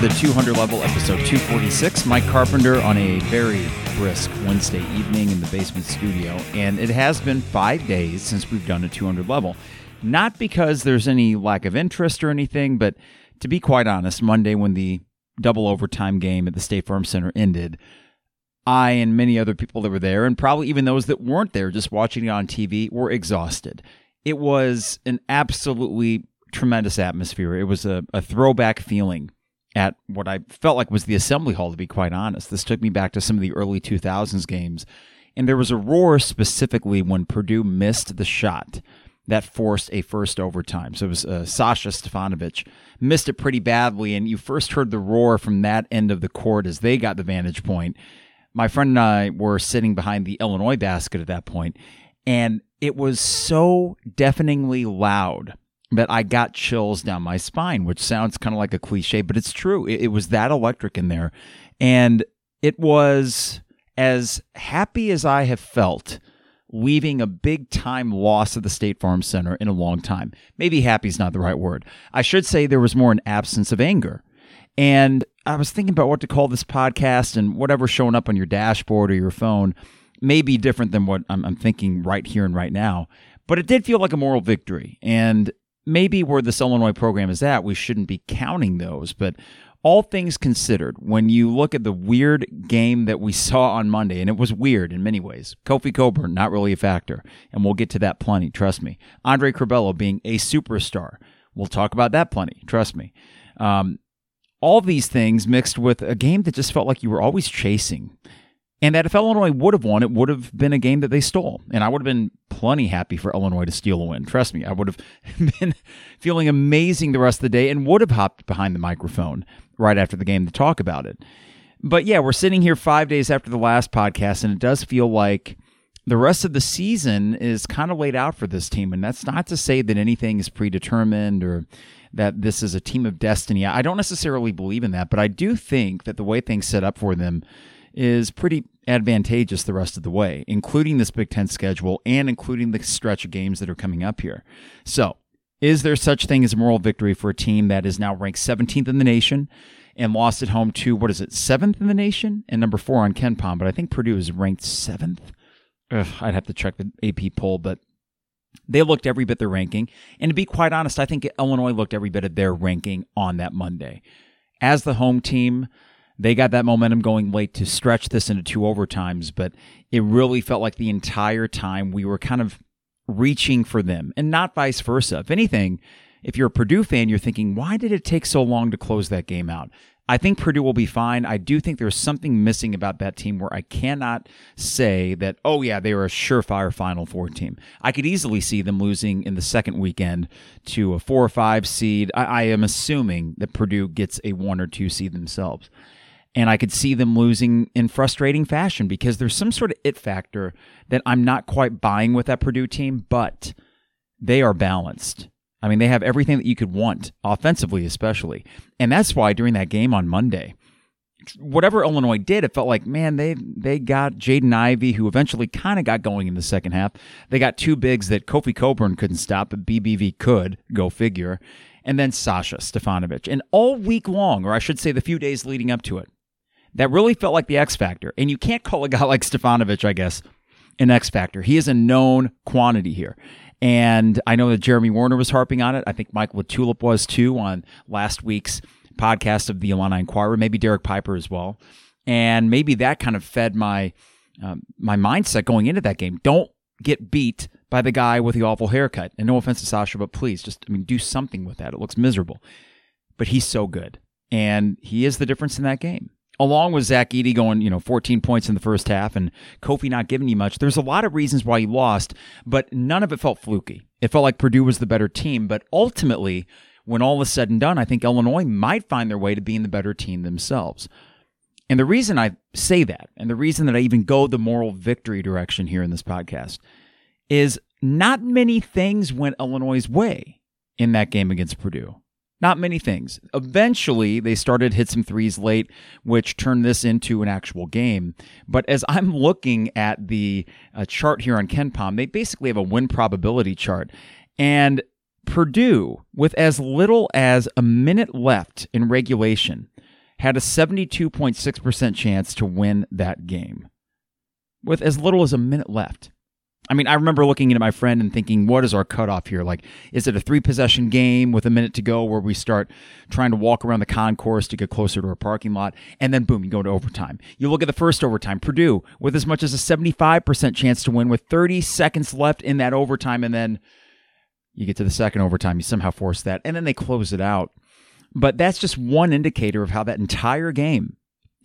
the 200 level, episode 246. Mike Carpenter on a very brisk Wednesday evening in the basement studio. And it has been five days since we've done a 200 level. Not because there's any lack of interest or anything, but to be quite honest, Monday when the double overtime game at the State Farm Center ended, I and many other people that were there, and probably even those that weren't there just watching it on TV, were exhausted. It was an absolutely tremendous atmosphere. It was a, a throwback feeling at what I felt like was the assembly hall, to be quite honest. This took me back to some of the early 2000s games. And there was a roar specifically when Purdue missed the shot that forced a first overtime. So it was uh, Sasha Stefanovic missed it pretty badly. And you first heard the roar from that end of the court as they got the vantage point. My friend and I were sitting behind the Illinois basket at that point, and it was so deafeningly loud that I got chills down my spine, which sounds kind of like a cliche, but it's true. It, it, was that electric in there. And it was as happy as I have felt leaving a big time loss at the State Farm Center in a long time. Maybe happy is not the right word. I should say there was more an absence of anger. And I was thinking about what to call this podcast and whatever's showing up on your dashboard or your phone may be different than what I'm, I'm thinking right here and right now. But it did feel like a moral victory. And maybe where this Illinois program is at, we shouldn't be counting those. But all things considered, when you look at the weird game that we saw on Monday, and it was weird in many ways, Kofi Cockburn, not really a factor. And we'll get to that plenty, trust me. Andre Curbelo being a superstar. We'll talk about that plenty, trust me. Um, all these things mixed with a game that just felt like you were always chasing. And that if Illinois would have won, it would have been a game that they stole. And I would have been plenty happy for Illinois to steal a win. Trust me, I would have been feeling amazing the rest of the day and would have hopped behind the microphone right after the game to talk about it. But yeah, we're sitting here five days after the last podcast, and it does feel like the rest of the season is kind of laid out for this team. And that's not to say that anything is predetermined or that this is a team of destiny. I don't necessarily believe in that, but I do think that the way things set up for them is pretty advantageous the rest of the way, including this Big Ten schedule and including the stretch of games that are coming up here. So, is there such thing as a moral victory for a team that is now ranked 17th in the nation and lost at home to what is it, seventh in the nation and number four on KenPom? But I think Purdue is ranked seventh. Ugh, I'd have to check the AP poll, but they looked every bit their ranking. And to be quite honest, I think Illinois looked every bit of their ranking on that Monday. As the home team, they got that momentum going late to stretch this into two overtimes, but it really felt like the entire time we were kind of reaching for them and not vice versa. If anything, if you're a Purdue fan, you're thinking, why did it take so long to close that game out? I think Purdue will be fine. I do think there's something missing about that team where I cannot say that, oh, yeah, they are a surefire Final Four team. I could easily see them losing in the second weekend to a four or five seed. I, I am assuming that Purdue gets a one or two seed themselves. And I could see them losing in frustrating fashion because there's some sort of it factor that I'm not quite buying with that Purdue team, but they are balanced. I mean, they have everything that you could want, offensively, especially. And that's why during that game on Monday, whatever Illinois did, it felt like, man, they they got Jaden Ivey, who eventually kind of got going in the second half. They got two bigs that Kofi Cockburn couldn't stop, but BBV could, go figure. And then Sasha Stefanovic. And all week long, or I should say the few days leading up to it, that really felt like the X Factor. And you can't call a guy like Stefanovic, I guess, an X Factor. He is a known quantity here. And I know that Jeremy Werner was harping on it. I think Michael Tulip was too on last week's podcast of the Illini Inquirer, maybe Derek Piper as well. And maybe that kind of fed my um, my mindset going into that game. Don't get beat by the guy with the awful haircut. And no offense to Sasha, but please just I mean do something with that. It looks miserable. But he's so good. And he is the difference in that game along with Zach Edey going, you know, 14 points in the first half and Kofi not giving you much, there's a lot of reasons why you lost, but none of it felt fluky. It felt like Purdue was the better team, but ultimately, when all is said and done, I think Illinois might find their way to being the better team themselves. And the reason I say that, and the reason that I even go the moral victory direction here in this podcast, is not many things went Illinois' way in that game against Purdue. Not many things. Eventually, they started hit some threes late, which turned this into an actual game. But as I'm looking at the uh, chart here on KenPom, they basically have a win probability chart. And Purdue, with as little as a minute left in regulation, had a 72.6% chance to win that game with as little as a minute left. I mean, I remember looking at my friend and thinking, what is our cutoff here? Like, is it a three possession game with a minute to go where we start trying to walk around the concourse to get closer to our parking lot? And then, boom, you go to overtime. You look at the first overtime, Purdue with as much as a 75% chance to win with 30 seconds left in that overtime. And then you get to the second overtime, you somehow force that, and then they close it out. But that's just one indicator of how that entire game,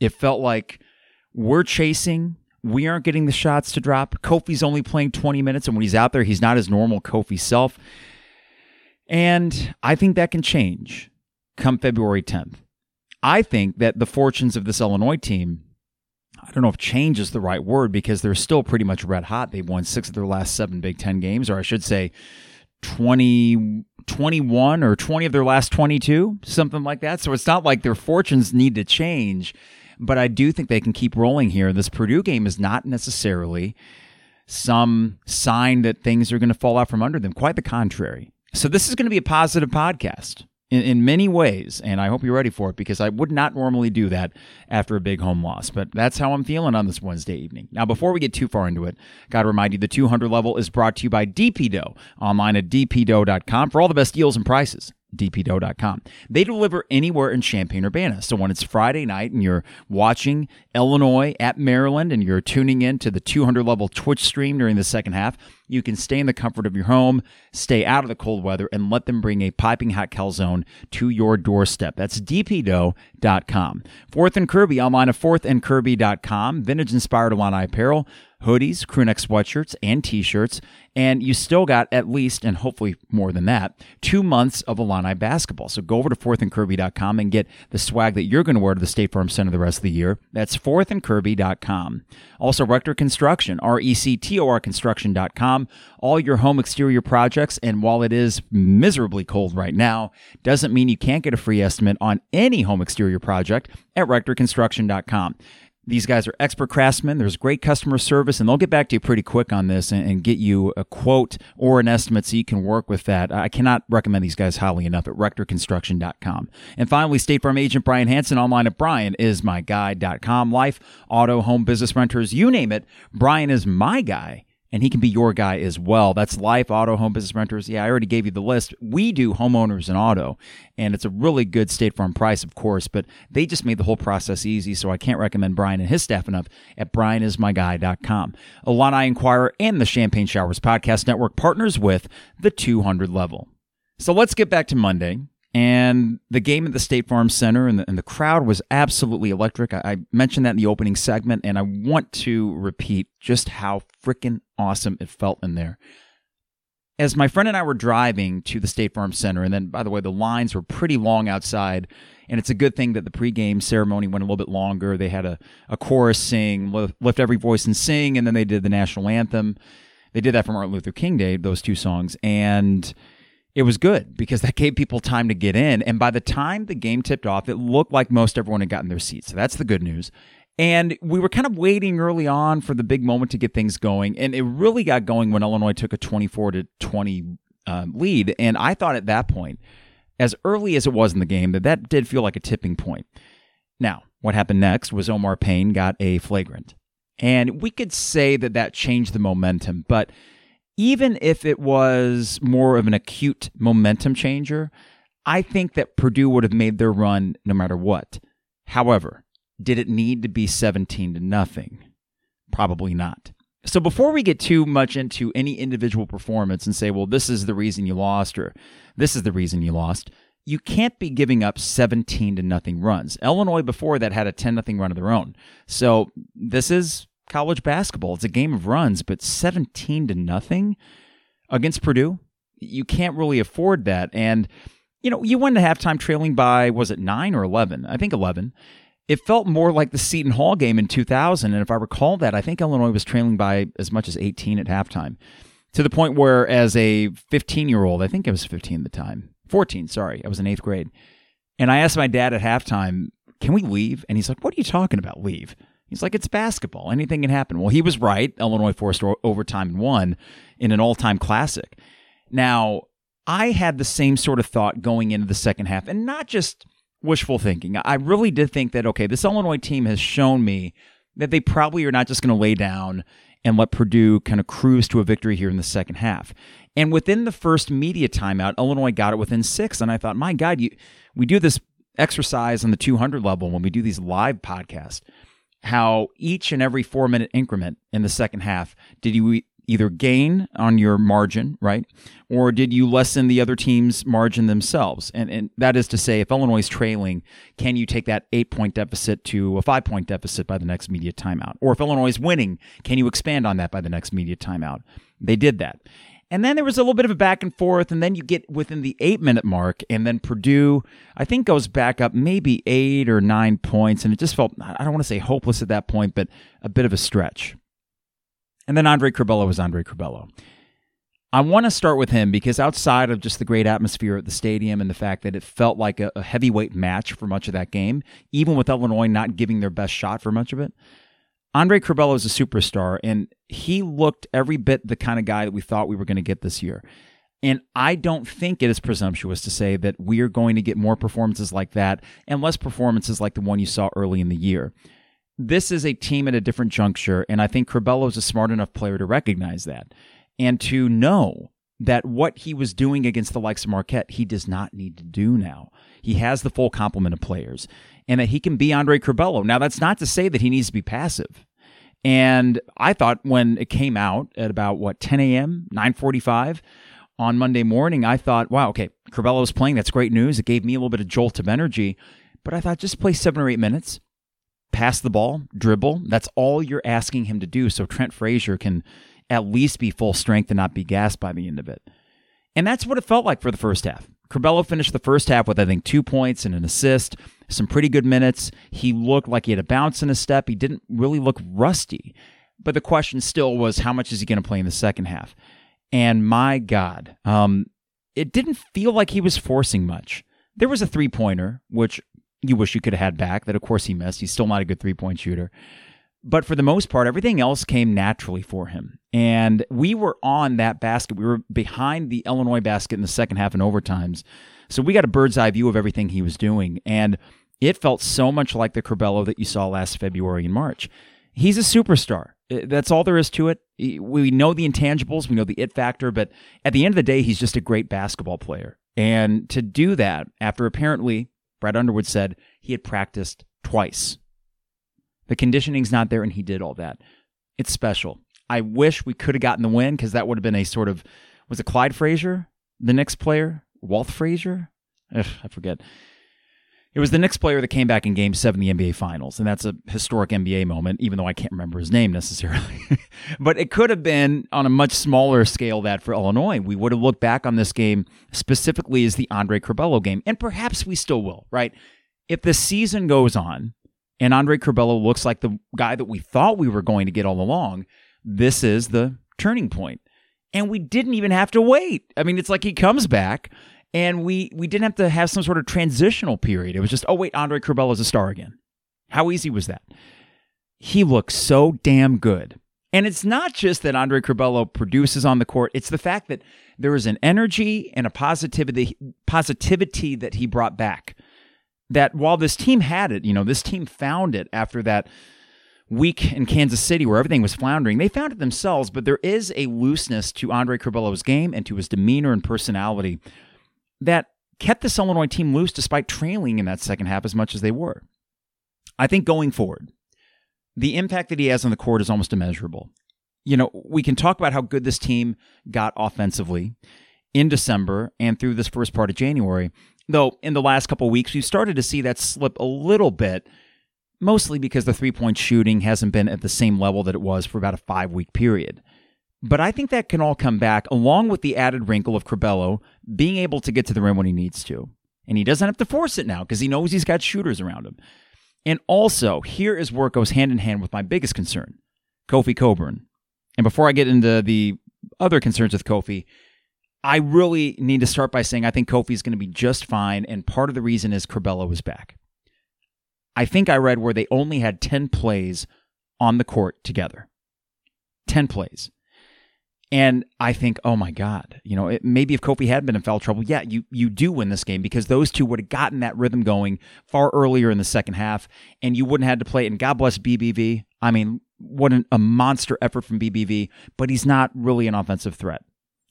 it felt like we're chasing we aren't getting the shots to drop. Kofi's only playing 20 minutes, and when he's out there, he's not his normal Kofi self. And I think that can change come February 10th. I think that the fortunes of this Illinois team, I don't know if change is the right word because they're still pretty much red hot. They've won six of their last seven Big Ten games, or I should say 20, 21 or 20 of their last 22, something like that. So it's not like their fortunes need to change but I do think they can keep rolling here. This Purdue game is not necessarily some sign that things are going to fall out from under them. Quite the contrary. So this is going to be a positive podcast in, in many ways, and I hope you're ready for it because I would not normally do that after a big home loss, but that's how I'm feeling on this Wednesday evening. Now, before we get too far into it, got to remind you the 200 level is brought to you by DP Dough online at dpdough.com for all the best deals and prices dpdough.com. They deliver anywhere in Champaign Urbana. So when it's Friday night and you're watching Illinois at Maryland and you're tuning in to the 200 level Twitch stream during the second half, you can stay in the comfort of your home, stay out of the cold weather, and let them bring a piping hot calzone to your doorstep. That's dpdough.com. Fourth and Kirby online at fourthandkirby.com. Vintage inspired Illini apparel hoodies, crewneck sweatshirts, and t-shirts, and you still got at least, and hopefully more than that, two months of Illini basketball. So go over to fourthandkirby.com and get the swag that you're going to wear to the State Farm Center the rest of the year. That's fourthandkirby.com. Also, Rector Construction, R-E-C-T-O-R construction.com. All your home exterior projects, and while it is miserably cold right now, doesn't mean you can't get a free estimate on any home exterior project at rectorconstruction.com. These guys are expert craftsmen. There's great customer service, and they'll get back to you pretty quick on this and, and, get you a quote or an estimate so you can work with that. I cannot recommend these guys highly enough at rectorconstruction.com. And finally, State Farm agent Brian Hanson online at brianismyguy.com. Life, auto, home, business renters, you name it. Brian is my guy and he can be your guy as well. That's Life Auto Home Business Renters. Yeah, I already gave you the list. We do homeowners and auto, and it's a really good State Farm price, of course, but they just made the whole process easy, so I can't recommend Brian and his staff enough at brianismyguy.com. Illini Inquirer and the Champagne Showers Podcast Network partners with the 200 level. So let's get back to Monday. And the game at the State Farm Center and the, and the crowd was absolutely electric. I, I, mentioned that in the opening segment, and I want to repeat just how freaking awesome it felt in there. As my friend and I were driving to the State Farm Center, and then, by the way, the lines were pretty long outside, and it's a good thing that the pregame ceremony went a little bit longer. They had a, a chorus sing, lift every voice and sing, and then they did the national anthem. They did that for Martin Luther King Day, those two songs. And it was good because that gave people time to get in. And by the time the game tipped off, it looked like most everyone had gotten their seats. So that's the good news. And we were kind of waiting early on for the big moment to get things going. And it really got going when Illinois took a 24 to 20 um, lead. And I thought at that point, as early as it was in the game, that that did feel like a tipping point. Now, what happened next was Omar Payne got a flagrant. And we could say that that changed the momentum, but even if it was more of an acute momentum changer, I think that Purdue would have made their run no matter what. However, did it need to be 17 to nothing? Probably not. So before we get too much into any individual performance and say, well, this is the reason you lost or this is the reason you lost, you can't be giving up 17 to nothing runs. Illinois before that had a 10 nothing run of their own. So this is college basketball. It's a game of runs, but 17 to nothing against Purdue, you can't really afford that. And, you know, you went to halftime trailing by, was it nine or 11? I think 11. It felt more like the Seton Hall game in 2000. And if I recall that, I think Illinois was trailing by as much as 18 at halftime to the point where, as a 15 year old, I think I was 15 at the time, 14, sorry, I was in eighth grade. And I asked my dad at halftime, can we leave? And he's like, what are you talking about, leave? He's like, it's basketball. Anything can happen. Well, he was right. Illinois forced overtime and won in an all time classic. Now, I had the same sort of thought going into the second half, and not just wishful thinking. I really did think that, okay, this Illinois team has shown me that they probably are not just going to lay down and let Purdue kind of cruise to a victory here in the second half. And within the first media timeout, Illinois got it within six. And I thought, my God, you, we do this exercise on the 200 level when we do these live podcasts, how each and every four minute increment in the second half did you either gain on your margin, right? Or did you lessen the other team's margin themselves? And, and that is to say, if Illinois is trailing, can you take that eight point deficit to a five point deficit by the next media timeout? Or if Illinois is winning, can you expand on that by the next media timeout? They did that. And then there was a little bit of a back and forth, and then you get within the eight minute mark, and then Purdue, I think, goes back up maybe eight or nine points, and it just felt, I don't want to say hopeless at that point, but a bit of a stretch. And then Andre Curbelo was Andre Curbelo. I want to start with him because outside of just the great atmosphere at the stadium and the fact that it felt like a, a heavyweight match for much of that game, even with Illinois not giving their best shot for much of it, Andre Curbelo is a superstar, and he looked every bit the kind of guy that we thought we were going to get this year. And I don't think it is presumptuous to say that we are going to get more performances like that and less performances like the one you saw early in the year. This is a team at a different juncture, and I think Curbelo is a smart enough player to recognize that and to know that what he was doing against the likes of Marquette, he does not need to do now. He has the full complement of players and that he can be Andre Curbelo. Now, that's not to say that he needs to be passive. And I thought when it came out at about what 10 a.m., 9:45 on Monday morning, I thought, wow, okay, Curbelo's playing. That's great news. It gave me a little bit of jolt of energy. But I thought just play seven or eight minutes, pass the ball, dribble. That's all you're asking him to do. So Trent Frazier can at least be full strength and not be gassed by the end of it. And that's what it felt like for the first half. Curbelo finished the first half with, I think, two points and an assist, some pretty good minutes. He looked like he had a bounce in his step. He didn't really look rusty. But the question still was, how much is he going to play in the second half? And my God, um, it didn't feel like he was forcing much. There was a three pointer, which you wish you could have had back, that of course he missed. He's still not a good three point shooter. But for the most part, everything else came naturally for him. And we were on that basket. We were behind the Illinois basket in the second half and overtimes. So we got a bird's eye view of everything he was doing. And it felt so much like the Curbelo that you saw last February and March. He's a superstar. Uh, that's all there is to it. We know the intangibles, we know the it factor, but at the end of the day, he's just a great basketball player. And to do that, after apparently, Brad Underwood said he had practiced twice the conditioning's not there, and he did all that. It's special. I wish we could have gotten the win because that would have been a sort of was it Clyde Frazier, the Knicks player, Walt Frazier? Ugh, I forget. It was the Knicks player that came back in Game Seven, of the NBA Finals, and that's a historic NBA moment. Even though I can't remember his name necessarily, but it could have been on a much smaller scale that for Illinois, we would have looked back on this game specifically as the Andre Curbelo game, and perhaps we still will. Right? If the season goes on and Andre Curbelo looks like the guy that we thought we were going to get all along, this is the turning point. And we didn't even have to wait. I mean, it's like he comes back and we we didn't have to have some sort of transitional period. It was just, oh wait, Andre is a star again. How easy was that? He looks so damn good. And it's not just that Andre Curbelo produces on the court, it's the fact that there is an energy and a positivity positivity that he brought back that while this team had it, you know, this team found it after that week in Kansas City where everything was floundering. They found it themselves, but there is a looseness to Andre Curbelo's game and to his demeanor and personality that kept this Illinois team loose despite trailing in that second half as much as they were. I think going forward, the impact that he has on the court is almost immeasurable. You know, we can talk about how good this team got offensively in December and through this first part of January. Though in the last couple weeks, we've started to see that slip a little bit, mostly because the three point shooting hasn't been at the same level that it was for about a five week period. But I think that can all come back, along with the added wrinkle of Curbelo being able to get to the rim when he needs to. And he doesn't have to force it now because he knows he's got shooters around him. And also, here is where it goes hand in hand with my biggest concern Kofi Cockburn. And before I get into the other concerns with Kofi, I really need to start by saying I think Kofi is going to be just fine, and part of the reason is Curbelo was back. I think I read where they only had 10 plays on the court together. 10 plays. And I think, oh my God, you know, it, maybe if Kofi had been in foul trouble, yeah, you you do win this game because those two would have gotten that rhythm going far earlier in the second half, and you wouldn't have had to play it. And God bless BBV. I mean, what an, a monster effort from BBV, but he's not really an offensive threat,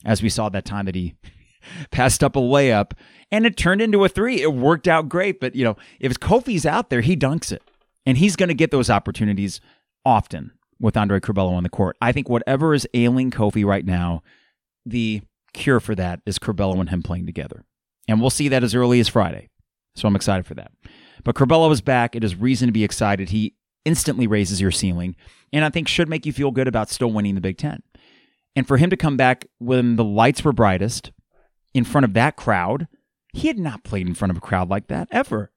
as we saw that time that he passed up a layup and it turned into a three. It worked out great, but you know, if Kofi's out there, he dunks it, and he's going to get those opportunities often with Andre Curbelo on the court. I think whatever is ailing Kofi right now, the cure for that is Curbelo and him playing together. And we'll see that as early as Friday. So I'm excited for that. But Curbelo is back. It is reason to be excited. He instantly raises your ceiling and I think should make you feel good about still winning the Big Ten. And for him to come back when the lights were brightest in front of that crowd, he had not played in front of a crowd like that ever.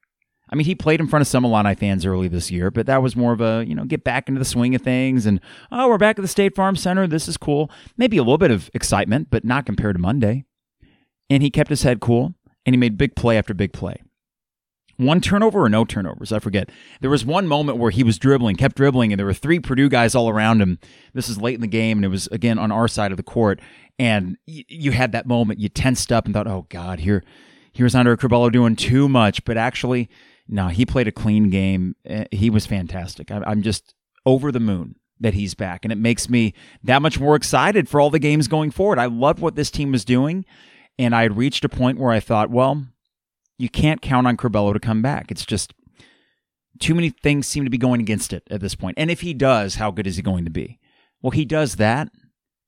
I mean, he played in front of some Illini fans early this year, but that was more of a, you know, get back into the swing of things and, oh, we're back at the State Farm Center. This is cool. Maybe a little bit of excitement, but not compared to Monday. And he kept his head cool and he made big play after big play. One turnover or no turnovers, I forget. There was one moment where he was dribbling, kept dribbling, and there were three Purdue guys all around him. This is late in the game, and it was again on our side of the court. And you had that moment, you tensed up and thought, "Oh God, here, here's Andre Curbelo doing too much." But actually, no, he played a clean game. Eh, he was fantastic. I'm just over the moon that he's back. And it makes me that much more excited for all the games going forward. I love what this team is doing. And I had reached a point where I thought, well, you can't count on Curbelo to come back. It's just too many things seem to be going against it at this point. And if he does, how good is he going to be? Well, he does that.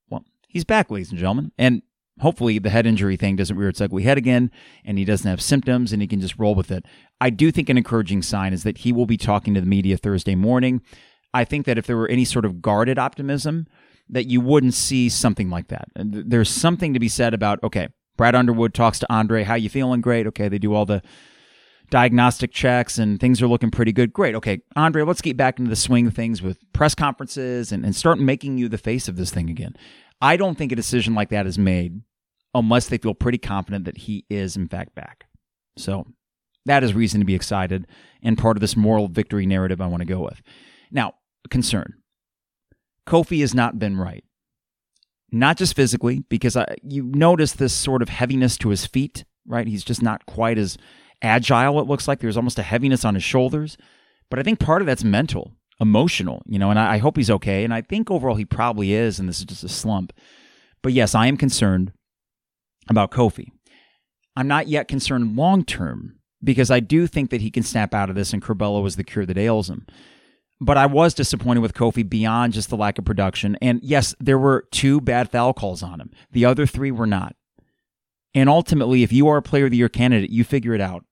Well, he's back, ladies and gentlemen. And hopefully the head injury thing doesn't rear its ugly head again and he doesn't have symptoms and he can just roll with it. I do think an encouraging sign is that he will be talking to the media Thursday morning. I think that if there were any sort of guarded optimism, that you wouldn't see something like that. There's something to be said about, okay, Brad Underwood talks to Andre, how you feeling? Great. Okay, they do all the diagnostic checks and things are looking pretty good. Great. Okay, Andre, let's get back into the swing of things with press conferences and, and start making you the face of this thing again. I don't think a decision like that is made unless they feel pretty confident that he is, in fact, back. So that is reason to be excited and part of this moral victory narrative I want to go with. Now, concern Kofi has not been right. Not just physically, because I, you notice this sort of heaviness to his feet, right? He's just not quite as agile, it looks like. There's almost a heaviness on his shoulders. But I think part of that's mental, emotional, you know, and I, I hope he's okay. And I think overall he probably is, and this is just a slump. But yes, I am concerned about Kofi. I'm not yet concerned long term because I do think that he can snap out of this and Curbelo is the cure that ails him. But I was disappointed with Kofi beyond just the lack of production. And yes, there were two bad foul calls on him. The other three were not. And ultimately, if you are a player of the year candidate, you figure it out.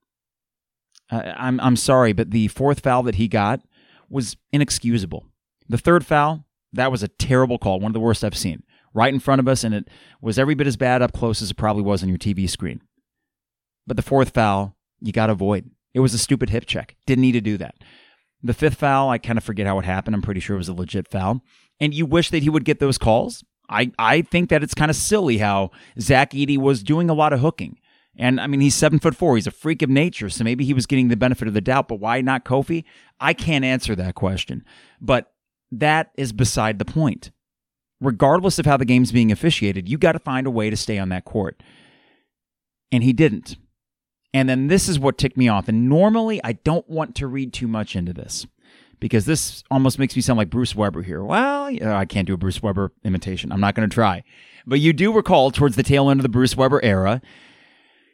Uh, I'm I'm sorry, but the fourth foul that he got was inexcusable. The third foul, that was a terrible call, one of the worst I've seen right in front of us, and it was every bit as bad up close as it probably was on your TV screen. But the fourth foul, you got to avoid. It was a stupid hip check. Didn't need to do that. The fifth foul, I kind of forget how it happened. I'm pretty sure it was a legit foul. And you wish that he would get those calls. I, I think that it's kind of silly how Zach Edey was doing a lot of hooking. And I mean, he's seven foot four. He's a freak of nature. So maybe he was getting the benefit of the doubt, but why not Kofi? I can't answer that question. But that is beside the point regardless of how the game's being officiated, you got to find a way to stay on that court. And he didn't. And then this is what ticked me off. And normally I don't want to read too much into this because this almost makes me sound like Bruce Weber here. Well, I can't do a Bruce Weber imitation. I'm not going to try. But you do recall towards the tail end of the Bruce Weber era,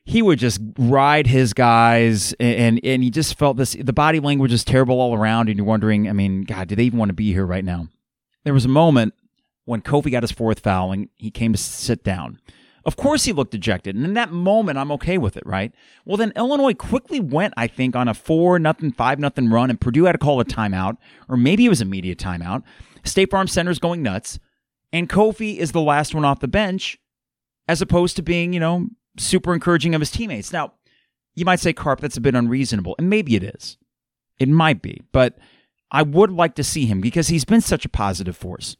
he would just ride his guys and and he just felt this the body language is terrible all around and you're wondering, I mean, god, do they even want to be here right now? There was a moment when Kofi got his fourth foul and he came to sit down. Of course, he looked dejected, and in that moment, I'm okay with it, right? Well, then Illinois quickly went, I think, on a four nothing, five nothing run, and Purdue had to call a timeout, or maybe it was a media timeout. State Farm Center's going nuts, and Kofi is the last one off the bench, as opposed to being, you know, super encouraging of his teammates. Now, you might say, Carp, that's a bit unreasonable, and maybe it is. It might be, but I would like to see him because he's been such a positive force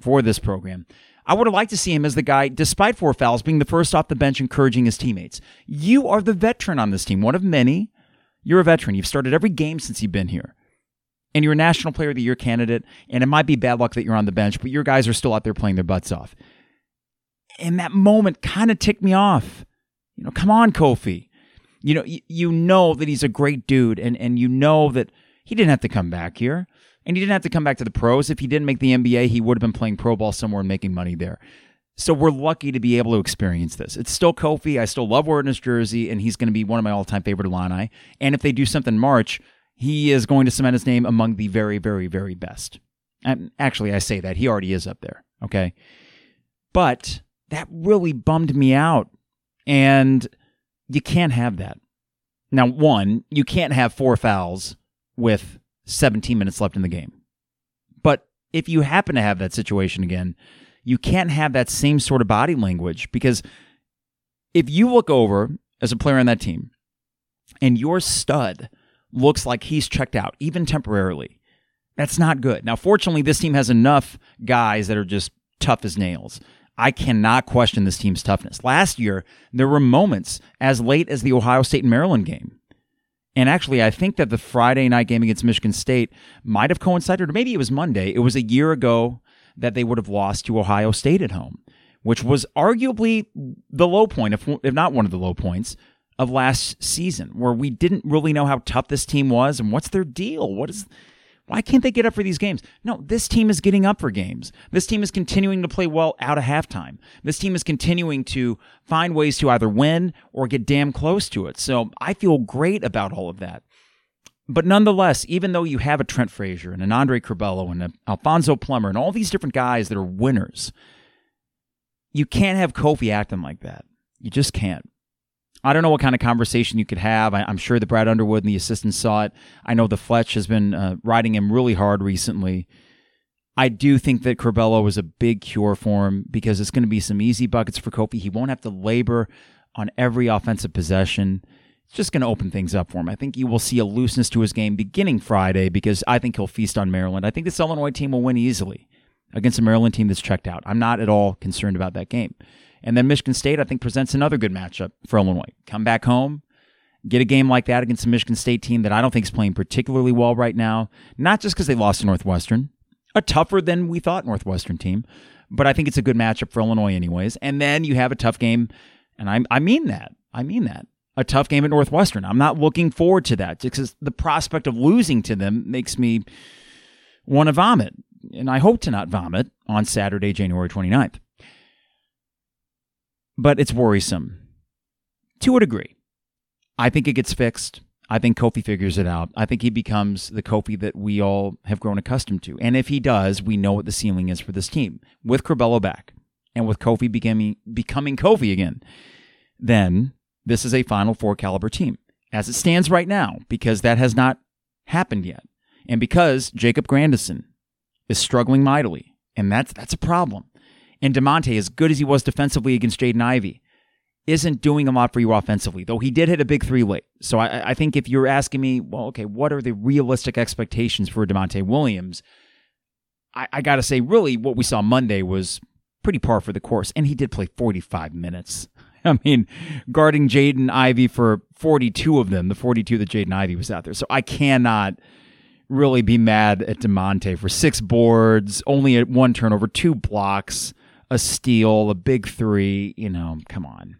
for this program. I would have liked to see him as the guy, despite four fouls, being the first off the bench, encouraging his teammates. You are the veteran on this team, one of many. You're a veteran. You've started every game since you've been here. And you're a National Player of the Year candidate. And it might be bad luck that you're on the bench, but your guys are still out there playing their butts off. And that moment kind of ticked me off. You know, come on, Kofi. You know, you, know that he's a great dude, and, and you know that he didn't have to come back here. And he didn't have to come back to the pros. If he didn't make the NBA, he would have been playing pro ball somewhere and making money there. So we're lucky to be able to experience this. It's still Kofi. I still love wearing his jersey, and he's going to be one of my all time favorite Illini. And if they do something in March, he is going to cement his name among the very, very, very best. Actually, I say that. He already is up there. Okay. But that really bummed me out. And you can't have that. Now, one, you can't have four fouls with 17 minutes left in the game. But if you happen to have that situation again, you can't have that same sort of body language because if you look over as a player on that team and your stud looks like he's checked out, even temporarily, that's not good. Now, fortunately, this team has enough guys that are just tough as nails. I cannot question this team's toughness. Last year, there were moments as late as the Ohio State and Maryland game. And actually, I think that the Friday night game against Michigan State might have coincided, or maybe it was Monday. It was a year ago that they would have lost to Ohio State at home, which was arguably the low point, if, if not one of the low points of last season, where we didn't really know how tough this team was and what's their deal. What is why can't they get up for these games? No, this team is getting up for games. This team is continuing to play well out of halftime. This team is continuing to find ways to either win or get damn close to it. So I feel great about all of that. But nonetheless, even though you have a Trent Frazier and an Andre Curbelo and an Alfonso Plummer and all these different guys that are winners, you can't have Kofi acting like that. You just can't. I don't know what kind of conversation you could have. I, am sure that Brad Underwood and the assistants saw it. I know the Fletch has been uh, riding him really hard recently. I do think that Curbelo was a big cure for him because it's going to be some easy buckets for Kofi. He won't have to labor on every offensive possession. It's just going to open things up for him. I think you will see a looseness to his game beginning Friday because I think he'll feast on Maryland. I think this Illinois team will win easily against a Maryland team that's checked out. I'm not at all concerned about that game. And then Michigan State, I think, presents another good matchup for Illinois. Come back home, get a game like that against a Michigan State team that I don't think is playing particularly well right now. Not just because they lost to Northwestern, a tougher than we thought Northwestern team, but I think it's a good matchup for Illinois, anyways. And then you have a tough game, and I, I mean that. I mean that. A tough game at Northwestern. I'm not looking forward to that because the prospect of losing to them makes me want to vomit. And I hope to not vomit on Saturday, January 29th but it's worrisome to a degree. I think it gets fixed. I think Kofi figures it out. I think he becomes the Kofi that we all have grown accustomed to. And if he does, we know what the ceiling is for this team. With Curbelo back and with Kofi becoming becoming Kofi again, then this is a Final Four caliber team as it stands right now, because that has not happened yet. And because Jacob Grandison is struggling mightily, and that's that's a problem. And Da'Monte, as good as he was defensively against Jaden Ivey, isn't doing a lot for you offensively, though he did hit a big three late. So I, I think if you're asking me, well, okay, what are the realistic expectations for Da'Monte Williams? I, I got to say, really, what we saw Monday was pretty par for the course. And he did play 45 minutes. I mean, guarding Jaden Ivey for 42 of them, the 42 that Jaden Ivey was out there. So I cannot really be mad at Da'Monte for six boards, only at one turnover, two blocks a steal, a big three. You know, come on.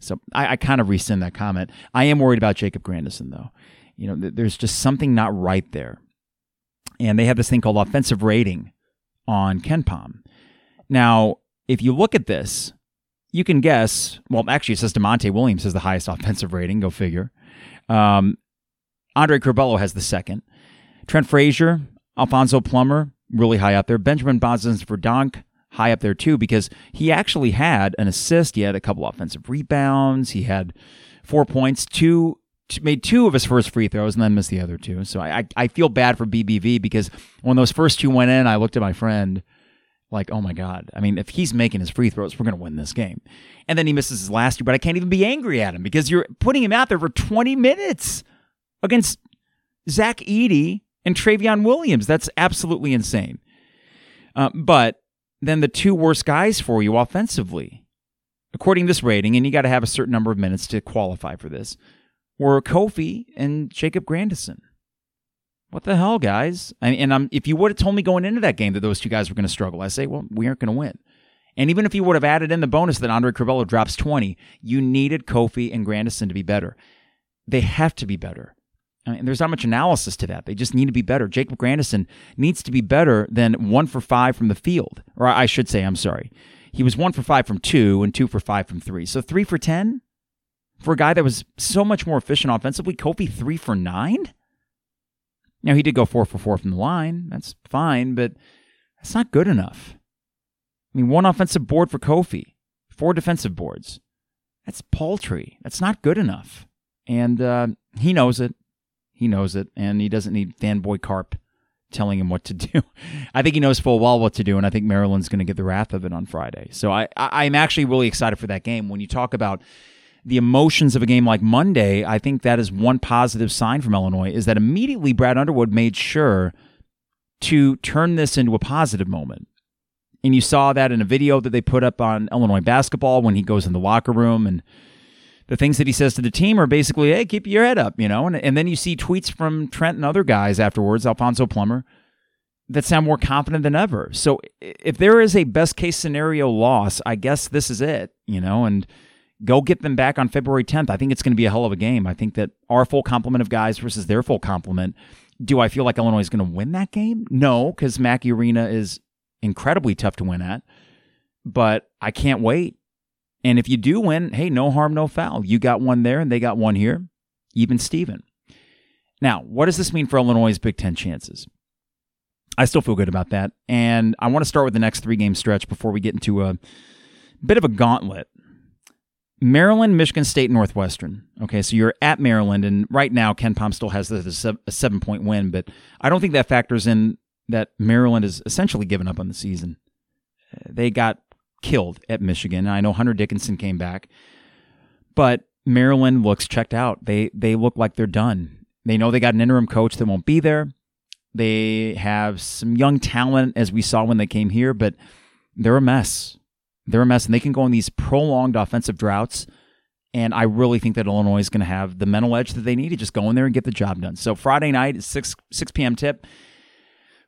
So I, I kind of rescind that comment. I am worried about Jacob Grandison, though. You know, th- there's just something not right there. And they have this thing called offensive rating on KenPom. Now, if you look at this, you can guess. Well, actually, it says Da'Monte Williams has the highest offensive rating. Go figure. Um, Andre Curbelo has the second. Trent Frazier, Alfonso Plummer, really high up there. Benjamin Bosmans-Verdonk, high up there too because he actually had an assist. He had a couple offensive rebounds. He had four points, two made two of his first free throws and then missed the other two. So I, I feel bad for BBV because when those first two went in, I looked at my friend like, oh my God. I mean, if he's making his free throws, we're going to win this game. And then he misses his last two, but I can't even be angry at him because you're putting him out there for 20 minutes against Zach Edey and Trevion Williams. That's absolutely insane. Uh, but than the two worst guys for you offensively. According to this rating, and you got to have a certain number of minutes to qualify for this, were Kofi and Jacob Grandison. What the hell, guys? and I'm, if you would have told me going into that game that those two guys were going to struggle, I say, well, we aren't going to win. And even if you would have added in the bonus that Andre Curbelo drops 20, you needed Kofi and Grandison to be better. They have to be better. I mean, there's not much analysis to that. They just need to be better. Jacob Grandison needs to be better than one for five from the field. Or I should say, I'm sorry. He was one for five from two and two for five from three. So three for 10 for a guy that was so much more efficient offensively. Kofi three for nine? Now, he did go four for four from the line. That's fine, but that's not good enough. I mean, one offensive board for Kofi, four defensive boards. That's paltry. That's not good enough. And uh, he knows it. He knows it. And he doesn't need fanboy Carp telling him what to do. I think he knows full well what to do. And I think Maryland's going to get the wrath of it on Friday. So I, I, I'm actually really excited for that game. When you talk about the emotions of a game like Monday, I think that is one positive sign from Illinois is that immediately Brad Underwood made sure to turn this into a positive moment. And you saw that in a video that they put up on Illinois basketball when he goes in the locker room and the things that he says to the team are basically, hey, keep your head up, you know? And, and then you see tweets from Trent and other guys afterwards, Alfonso Plummer, that sound more confident than ever. So if there is a best case scenario loss, I guess this is it, you know? And go get them back on February 10th. I think it's going to be a hell of a game. I think that our full complement of guys versus their full complement. Do I feel like Illinois is going to win that game? No, because Mackey Arena is incredibly tough to win at. But I can't wait. And if you do win, hey, no harm, no foul. You got one there and they got one here. Even Steven. Now, what does this mean for Illinois' Big Ten chances? I still feel good about that. And I want to start with the next three game stretch before we get into a bit of a gauntlet Maryland, Michigan State, Northwestern. Okay, so you're at Maryland, and right now KenPom still has a seven point win, but I don't think that factors in that Maryland is essentially given up on the season. They got killed at Michigan. I know Hunter Dickinson came back, but Maryland looks checked out. They they look like they're done. They know they got an interim coach that won't be there. They have some young talent, as we saw when they came here, but they're a mess. They're a mess, and they can go on these prolonged offensive droughts. And I really think that Illinois is going to have the mental edge that they need to just go in there and get the job done. So Friday night, 6 6 p.m. tip,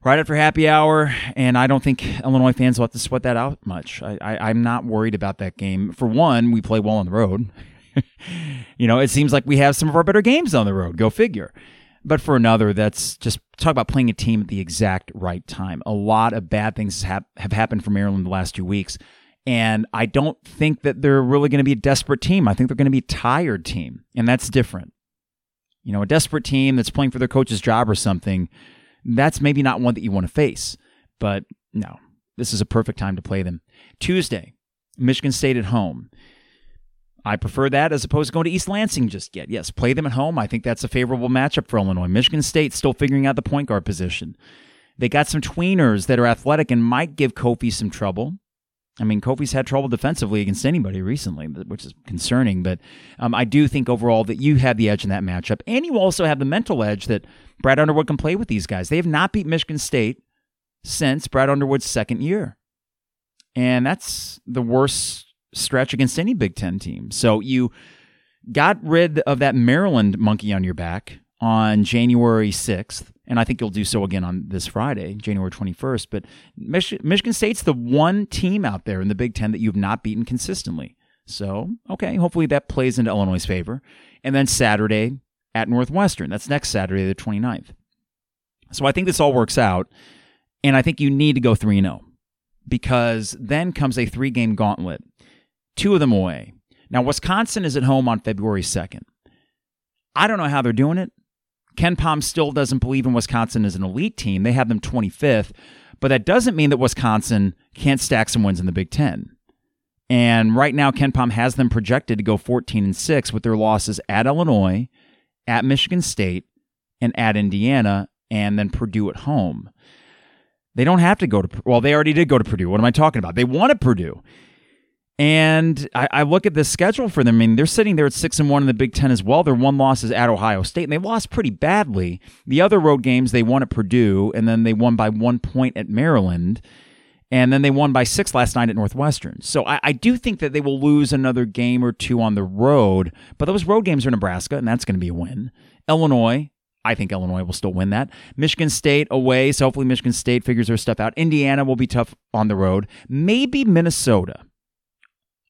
right after happy hour, and I don't think Illinois fans will have to sweat that out much. I, I'm not worried about that game. For one, we play well on the road. you know, it seems like we have some of our better games on the road. Go figure. But for another, that's just talk about playing a team at the exact right time. A lot of bad things have, have happened for Maryland the last two weeks. And I don't think that they're really going to be a desperate team. I think they're going to be a tired team, and that's different. You know, a desperate team that's playing for their coach's job or something, that's maybe not one that you want to face. But no, this is a perfect time to play them. Tuesday, Michigan State at home. I prefer that as opposed to going to East Lansing just yet. Yes, play them at home. I think that's a favorable matchup for Illinois. Michigan State still figuring out the point guard position. They got some tweeners that are athletic and might give Kofi some trouble. I mean, Kofi's had trouble defensively against anybody recently, which is concerning. But um, I do think overall that you have the edge in that matchup. And you also have the mental edge that Brad Underwood can play with these guys. They have not beat Michigan State since Brad Underwood's second year. And that's the worst stretch against any Big Ten team. So you got rid of that Maryland monkey on your back on January 6th and I think you'll do so again on this Friday, January 21st. But Mich- Michigan State's the one team out there in the Big Ten that you've not beaten consistently. So, okay, hopefully that plays into Illinois' favor. And then Saturday at Northwestern. That's next Saturday, the 29th. So I think this all works out. And I think you need to go 3 0 because then comes a three game gauntlet, two of them away. Now, Wisconsin is at home on February 2nd. I don't know how they're doing it. KenPom still doesn't believe in Wisconsin as an elite team. They have them 25th, but that doesn't mean that Wisconsin can't stack some wins in the Big Ten. And right now, KenPom has them projected to go 14 and 6 with their losses at Illinois, at Michigan State, and at Indiana, and then Purdue at home. They don't have to go to, well, they already did go to Purdue. What am I talking about? They wanted Purdue. And I, I, look at the schedule for them. I mean, they're sitting there at six and one in the Big Ten as well. Their one loss is at Ohio State, and they lost pretty badly. The other road games they won at Purdue, and then they won by one point at Maryland, and then they won by six last night at Northwestern. So I, I do think that they will lose another game or two on the road, but those road games are Nebraska, and that's going to be a win. Illinois, I think Illinois will still win that. Michigan State away, so hopefully Michigan State figures their stuff out. Indiana will be tough on the road. Maybe Minnesota.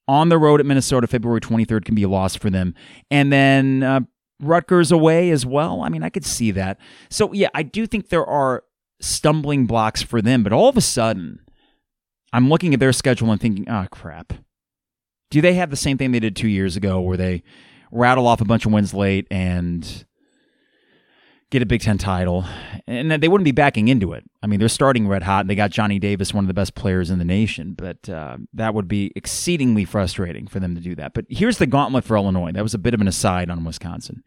On the road at Minnesota, February 23rd can be a loss for them. And then uh, Rutgers away as well. I mean, I could see that. So, yeah, I do think there are stumbling blocks for them, but all of a sudden, I'm looking at their schedule and thinking, oh, crap. Do they have the same thing they did two years ago where they rattle off a bunch of wins late and get a Big Ten title, and they wouldn't be backing into it. I mean, they're starting red hot, and they got Johnny Davis, one of the best players in the nation, but uh, that would be exceedingly frustrating for them to do that. But here's the gauntlet for Illinois. That was a bit of an aside on Wisconsin.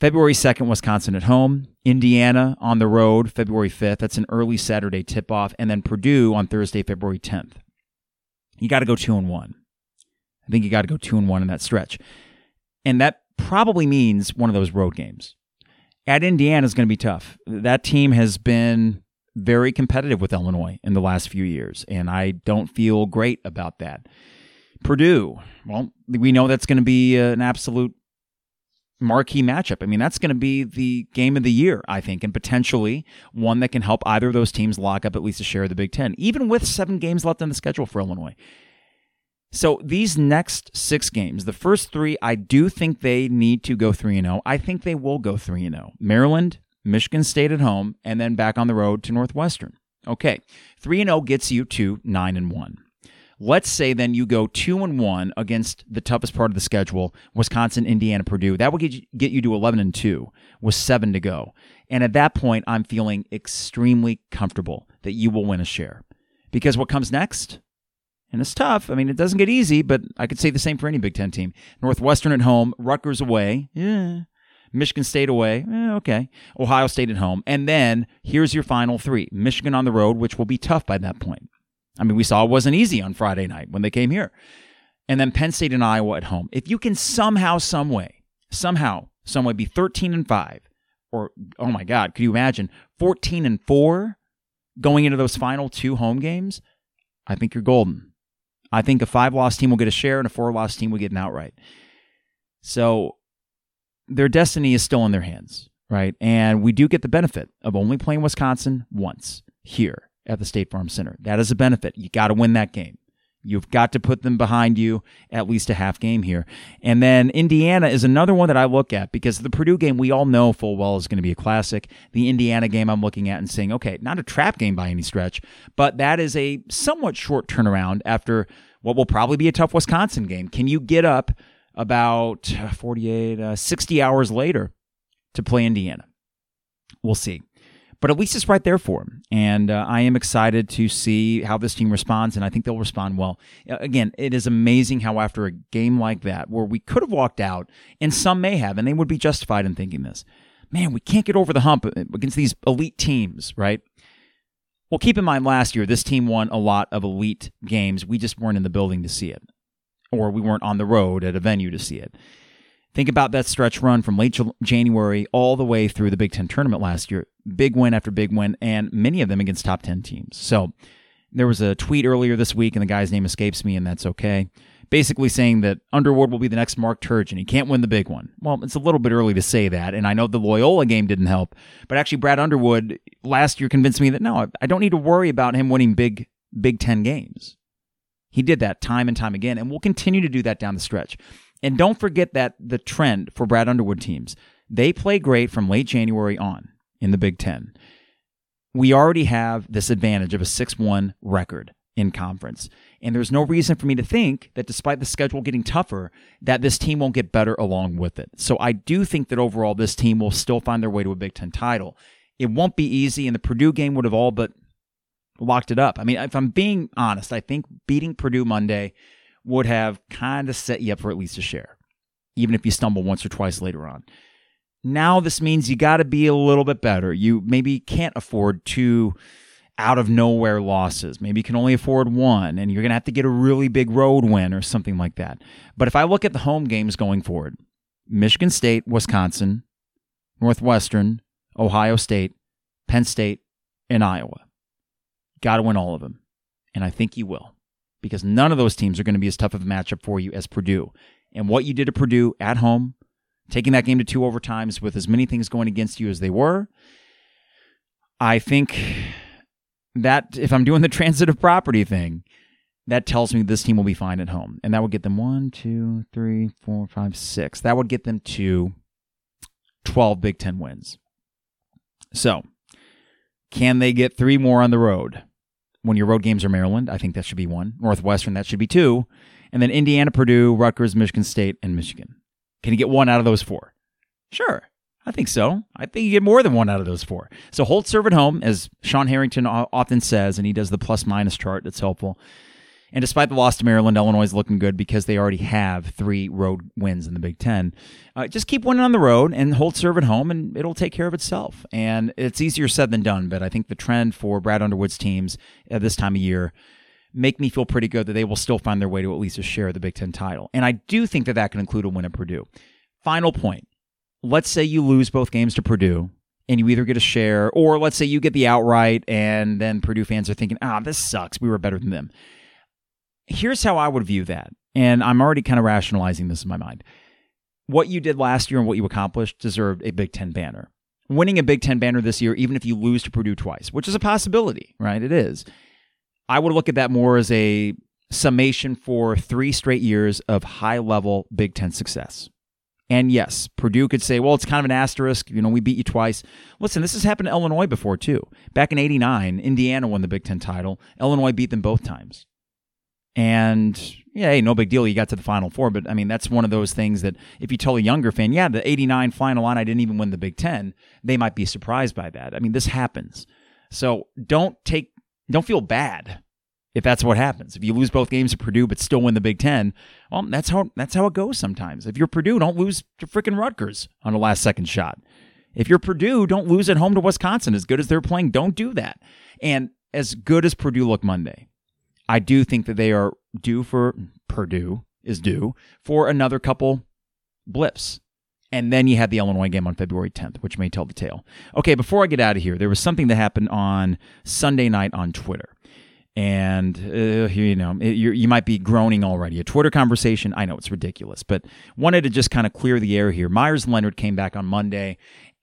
February 2nd, Wisconsin at home. Indiana on the road, February 5th. That's an early Saturday tip off. And then Purdue on Thursday, February 10th. You got to go two and one. I think you got to go two and one in that stretch. And that probably means one of those road games at Indiana is going to be tough. That team has been very competitive with Illinois in the last few years, and I don't feel great about that. Purdue, well, we know that's going to be uh, an absolute marquee matchup. I mean, that's going to be the game of the year, I think, and potentially one that can help either of those teams lock up at least a share of the Big Ten, even with seven games left on the schedule for Illinois. So these next six games, the first three, I do think they need to go 3 0. I think they will go 3 0. Maryland, Michigan State at home, and then back on the road to Northwestern. Okay, 3 0 gets you to 9 and 1. Let's say then you go 2 and 1 against the toughest part of the schedule, Wisconsin, Indiana, Purdue. That would get you to 11 and 2 with 7 to go. And at that point, I'm feeling extremely comfortable that you will win a share. Because what comes next? And it's tough. I mean, it doesn't get easy, but I could say the same for any Big Ten team. Northwestern at home, Rutgers away. Yeah. Michigan State away. Eh, okay. Ohio State at home. And then here's your final three Michigan on the road, which will be tough by that point. I mean, we saw it wasn't easy on Friday night when they came here. And then Penn State and Iowa at home. If you can somehow, some way, somehow, some way be 13 and 5, or oh my God, could you imagine 14 and 4 going into those final two home games? I think you're golden. I think a five loss team will get a share and a four loss team will get an outright. So their destiny is still in their hands, right? And we do get the benefit of only playing Wisconsin once here at the State Farm Center. That is a benefit. You got to win that game. You've got to put them behind you at least a half game here. And then Indiana is another one that I look at because the Purdue game we all know full well is going to be a classic. The Indiana game I'm looking at and saying, okay, not a trap game by any stretch, but that is a somewhat short turnaround after what will probably be a tough Wisconsin game. Can you get up about 48, uh, 60 hours later to play Indiana? We'll see but at least it's right there for him. And uh, I am excited to see how this team responds, and I think they'll respond well. Again, it is amazing how after a game like that, where we could have walked out, and some may have, and they would be justified in thinking this, man, we can't get over the hump against these elite teams, right? Well, keep in mind last year, this team won a lot of elite games. We just weren't in the building to see it, or we weren't on the road at a venue to see it. Think about that stretch run from late January all the way through the Big Ten tournament last year. Big win after big win, and many of them against top 10 teams. So there was a tweet earlier this week, and the guy's name escapes me, and that's okay. Basically saying that Underwood will be the next Mark Turgeon. He can't win the big one. Well, it's a little bit early to say that, and I know the Loyola game didn't help, but actually, Brad Underwood last year convinced me that no, I don't need to worry about him winning big Big Ten games. He did that time and time again, and will continue to do that down the stretch. And don't forget that the trend for Brad Underwood teams, they play great from late January on in the Big Ten. We already have this advantage of a 6 1 record in conference. And there's no reason for me to think that despite the schedule getting tougher, that this team won't get better along with it. So I do think that overall this team will still find their way to a Big Ten title. It won't be easy, and the Purdue game would have all but locked it up. I mean, if I'm being honest, I think beating Purdue Monday would have kind of set you up for at least a share, even if you stumble once or twice later on. Now, this means you got to be a little bit better. You maybe can't afford two out of nowhere losses. Maybe you can only afford one, and you're going to have to get a really big road win or something like that. But if I look at the home games going forward Michigan State, Wisconsin, Northwestern, Ohio State, Penn State, and Iowa. Got to win all of them. And I think you will because none of those teams are going to be as tough of a matchup for you as Purdue. And what you did at Purdue at home taking that game to two overtimes with as many things going against you as they were. I think that if I'm doing the transitive property thing, that tells me this team will be fine at home. And that would get them one, two, three, four, five, six. That would get them to 12 Big Ten wins. So, can they get three more on the road? When your road games are Maryland, I think that should be one. Northwestern, that should be two. And then Indiana, Purdue, Rutgers, Michigan State, and Michigan. Can you get one out of those four? Sure. I think so. I think you get more than one out of those four. So hold serve at home, as Sean Harrington often says, and he does the plus minus chart that's helpful. And despite the loss to Maryland, Illinois is looking good because they already have three road wins in the Big Ten. Uh, just keep winning on the road and hold serve at home, and it'll take care of itself. And it's easier said than done, but I think the trend for Brad Underwood's teams at this time of year make me feel pretty good that they will still find their way to at least a share of the Big Ten title. And I do think that that can include a win at Purdue. Final point. Let's say you lose both games to Purdue and you either get a share, or let's say you get the outright, and then Purdue fans are thinking, ah, this sucks. We were better than them here's how I would view that. And I'm already kind of rationalizing this in my mind. What you did last year and what you accomplished deserved a Big Ten banner. Winning a Big Ten banner this year, even if you lose to Purdue twice, which is a possibility, right? It is. I would look at that more as a summation for three straight years of high level Big Ten success. And yes, Purdue could say, well, it's kind of an asterisk. You know, we beat you twice. Listen, this has happened to Illinois before, too. Back in 89, Indiana won the Big Ten title. Illinois beat them both times. And yeah, hey, no big deal. You got to the Final Four, but I mean, that's one of those things that if you tell a younger fan, yeah, the '89 Flyin' Illini didn't even win the Big Ten, they might be surprised by that. I mean, this happens. So don't take, don't feel bad if that's what happens. If you lose both games at Purdue but still win the Big Ten, well, that's how that's how it goes sometimes. If you're Purdue, don't lose to freaking Rutgers on a last second shot. If you're Purdue, don't lose at home to Wisconsin. As good as they're playing, don't do that. And as good as Purdue looked Monday, I do think that they are due for Purdue is due for another couple blips. And then you had the Illinois game on February 10th, which may tell the tale. Okay, before I get out of here, there was something that happened on Sunday night on Twitter. And, uh, you know, it, you might be groaning already. A Twitter conversation, I know it's ridiculous, but wanted to just kind of clear the air here. Myers Leonard came back on Monday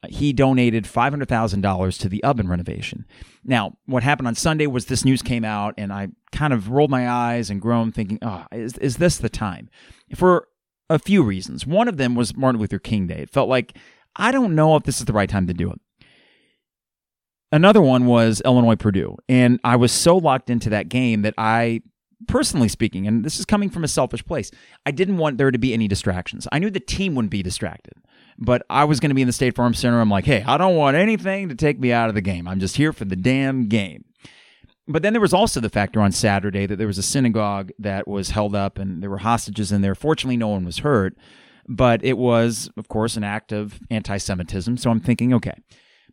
he donated $500,000 to the Ubben renovation. Now, what happened on Sunday was this news came out, and I kind of rolled my eyes and groaned, thinking, oh, is, is this the time? For a few reasons. One of them was Martin Luther King Day. It felt like, I don't know if this is the right time to do it. Another one was Illinois Purdue. And I was so locked into that game that I personally speaking, and this is coming from a selfish place, I didn't want there to be any distractions. I knew the team wouldn't be distracted, but I was going to be in the State Farm Center. I'm like, hey, I don't want anything to take me out of the game. I'm just here for the damn game. But then there was also the factor on Saturday that there was a synagogue that was held up and there were hostages in there. Fortunately, no one was hurt, but it was, of course, an act of anti Semitism. So I'm thinking, okay,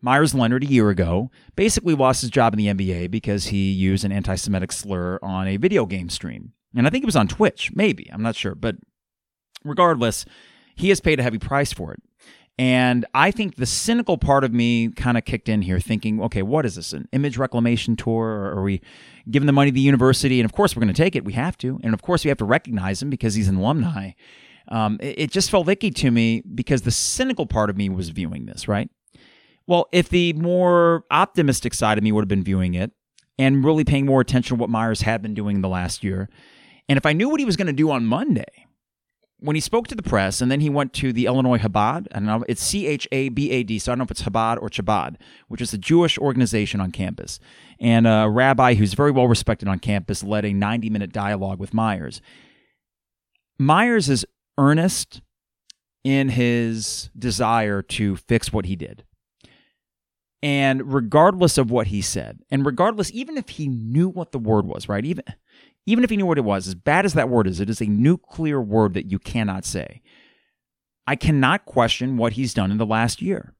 Myers Leonard a year ago basically lost his job in the NBA because he used an anti Semitic slur on a video game stream. And I think it was on Twitch, maybe. I'm not sure. But regardless, he has paid a heavy price for it. And I think the cynical part of me kind of kicked in here, thinking, okay, what is this? An image reclamation tour? Or are we giving the money to the university? And of course, we're going to take it. We have to. And of course, we have to recognize him because he's an alumni. Um, it, it just felt icky to me because the cynical part of me was viewing this, right? Well, if the more optimistic side of me would have been viewing it and really paying more attention to what Myers had been doing the last year, and if I knew what he was going to do on Monday, when he spoke to the press, and then he went to the Illinois Chabad, I it's C H A B A D, so I don't know if it's Chabad or Chabad, which is a Jewish organization on campus. And a rabbi who's very well respected on campus led a 90 minute dialogue with Myers. Myers is earnest in his desire to fix what he did. And regardless of what he said, and regardless, even if he knew what the word was, right? Even, even if he knew what it was, as bad as that word is, it is a nuclear word that you cannot say. I cannot question what he's done in the last year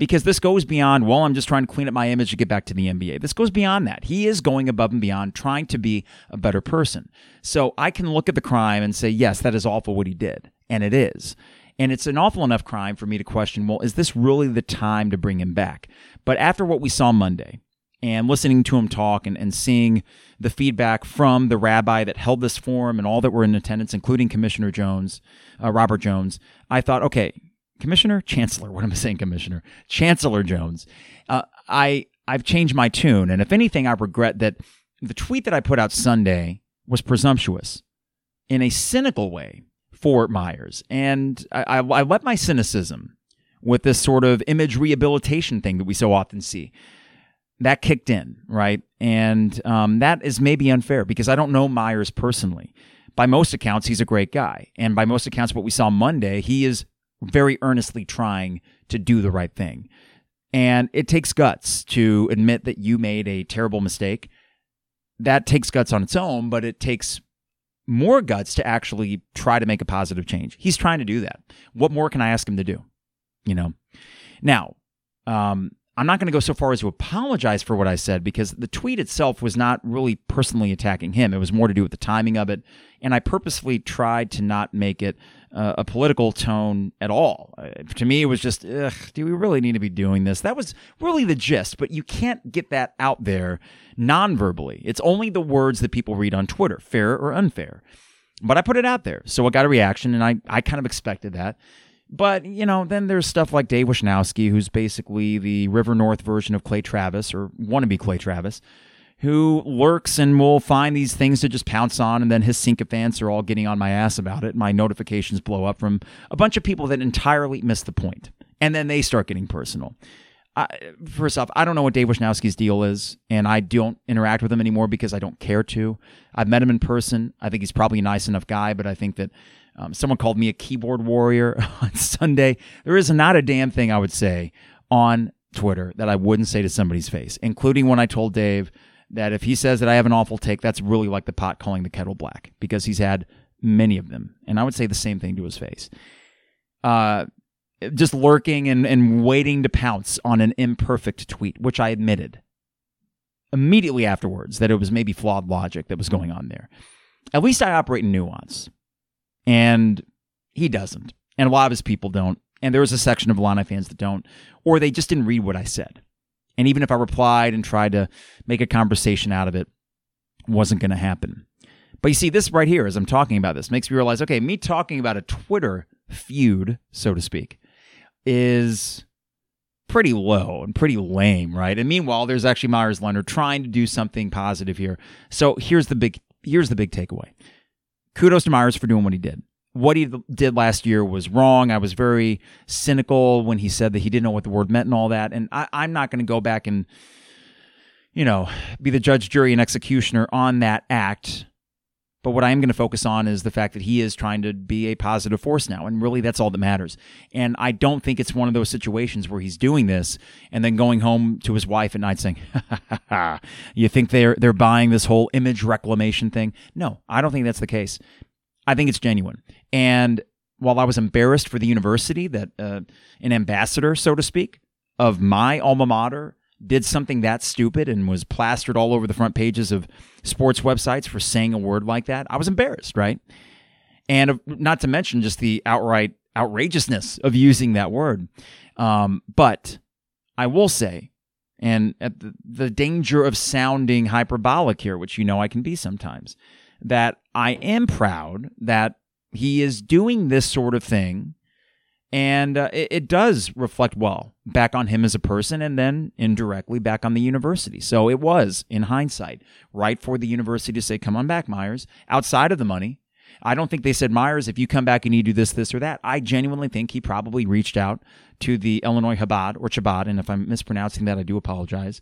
because this goes beyond, well, I'm just trying to clean up my image to get back to the NBA. This goes beyond that. He is going above and beyond trying to be a better person. So I can look at the crime and say, yes, that is awful what he did. And it is. And it's an awful enough crime for me to question well, is this really the time to bring him back? But after what we saw Monday and listening to him talk and, and seeing the feedback from the rabbi that held this forum and all that were in attendance, including Commissioner Jones, uh, Robert Jones, I thought, okay, Commissioner Chancellor. What am I saying, Commissioner Chancellor Jones? Uh, I I've changed my tune, and if anything, I regret that the tweet that I put out Sunday was presumptuous in a cynical way for Myers, and I, I, I let my cynicism with this sort of image rehabilitation thing that we so often see that kicked in, right? And um, that is maybe unfair because I don't know Myers personally. By most accounts, he's a great guy. And by most accounts, what we saw Monday, he is very earnestly trying to do the right thing. And it takes guts to admit that you made a terrible mistake. That takes guts on its own, but it takes more guts to actually try to make a positive change. He's trying to do that. What more can I ask him to do? You know. Now, um, I'm not going to go so far as to apologize for what I said because the tweet itself was not really personally attacking him. It was more to do with the timing of it. And I purposefully tried to not make it uh, a political tone at all. Uh, to me, it was just, do we really need to be doing this? That was really the gist, but you can't get that out there non verbally. It's only the words that people read on Twitter, fair or unfair. But I put it out there. So it got a reaction, and I, I kind of expected that. But, you know, then there's stuff like Dave Wischnowsky, who's basically the River North version of Clay Travis, or wannabe Clay Travis, who lurks and will find these things to just pounce on, and then his sycophants are all getting on my ass about it. My notifications blow up from a bunch of people that entirely miss the point, and then they start getting personal. I, first off, I don't know what Dave Wischnowsky's deal is, and I don't interact with him anymore because I don't care to. I've met him in person. I think he's probably a nice enough guy, but I think that um, someone called me a keyboard warrior on Sunday. There is not a damn thing I would say on Twitter that I wouldn't say to somebody's face, including when I told Dave that if he says that I have an awful take, that's really like the pot calling the kettle black because he's had many of them. And I would say the same thing to his face. Uh, just lurking and, and waiting to pounce on an imperfect tweet, which I admitted immediately afterwards that it was maybe flawed logic that was going on there. At least I operate in nuance. And he doesn't. And a lot of his people don't. And there was a section of Illini fans that don't, or they just didn't read what I said. And even if I replied and tried to make a conversation out of it, wasn't going to happen. But you see, this right here, as I'm talking about this, makes me realize okay, me talking about a Twitter feud, so to speak, is pretty low and pretty lame, right? And meanwhile, there's actually Myers Leonard trying to do something positive here. So here's the big here's the big takeaway kudos to Myers for doing what he did. What he did last year was wrong. I was very cynical when he said that he didn't know what the word meant and all that. And I, I'm not going to go back and, you know, be the judge, jury, and executioner on that act. But what I am going to focus on is the fact that he is trying to be a positive force now. And really, that's all that matters. And I don't think it's one of those situations where he's doing this and then going home to his wife at night saying, You think they're, they're buying this whole image reclamation thing? No, I don't think that's the case. I think it's genuine. And while I was embarrassed for the university that uh, an ambassador, so to speak, of my alma mater did something that stupid and was plastered all over the front pages of sports websites for saying a word like that, I was embarrassed, right? And not to mention just the outright outrageousness of using that word. Um, but I will say, and the, the danger of sounding hyperbolic here, which you know I can be sometimes, that I am proud that he is doing this sort of thing and uh, it, it, does reflect well back on him as a person and then indirectly back on the university. So it was, in hindsight, right for the university to say, come on back, Myers, outside of the money. I don't think they said, Myers, if you come back and you do this, this, or that. I genuinely think he probably reached out to the Illinois Chabad or Chabad. And if I'm mispronouncing that, I do apologize.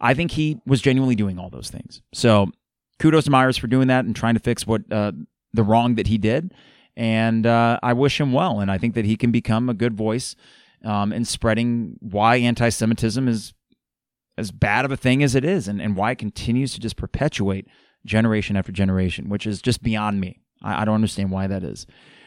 I think he was genuinely doing all those things. So kudos to Myers for doing that and trying to fix what uh, the wrong that he did and uh, I wish him well. And I think that he can become a good voice um, in spreading why anti-Semitism is as bad of a thing as it is, and, and why it continues to just perpetuate generation after generation, which is just beyond me. I, I don't understand why that is.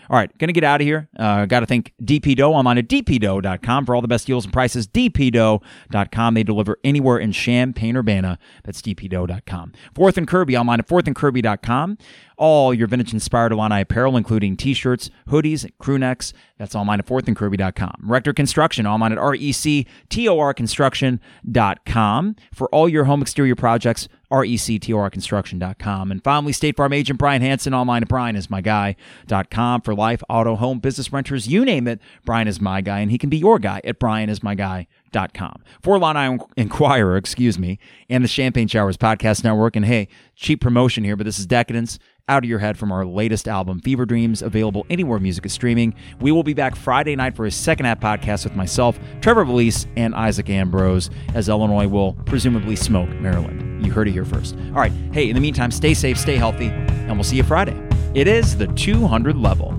All right, going to get out of here. Uh, Got to thank DP Dough I'm on at dpdough.com for all the best deals and prices. dpdough.com. They deliver anywhere in Champaign Urbana. That's dpdough.com. Fourth and Kirby online at fourthandkirby.com. All your vintage inspired Illini apparel, including t shirts, hoodies, crew necks. That's online at fourthandkirby.com. Rector Construction online at rectorconstruction.com for all your home exterior projects R-E-C-T-O-R construction.com. And finally, State Farm agent Brian Hanson online at brianismyguy.com for life, auto, home, business renters, you name it. Brian is my guy, and he can be your guy at brianismyguy.com. For Illini Inquirer, excuse me, and the Champagne Showers Podcast Network. And hey, cheap promotion here, but this is Decadence out of your head from our latest album, Fever Dreams, available anywhere music is streaming. We will be back Friday night for a second half podcast with myself, Trevor Valise, and Isaac Ambrose, as Illinois will presumably smoke Maryland. You heard it here first. All right. Hey, in the meantime, stay safe, stay healthy, and we'll see you Friday. It is the 200 level.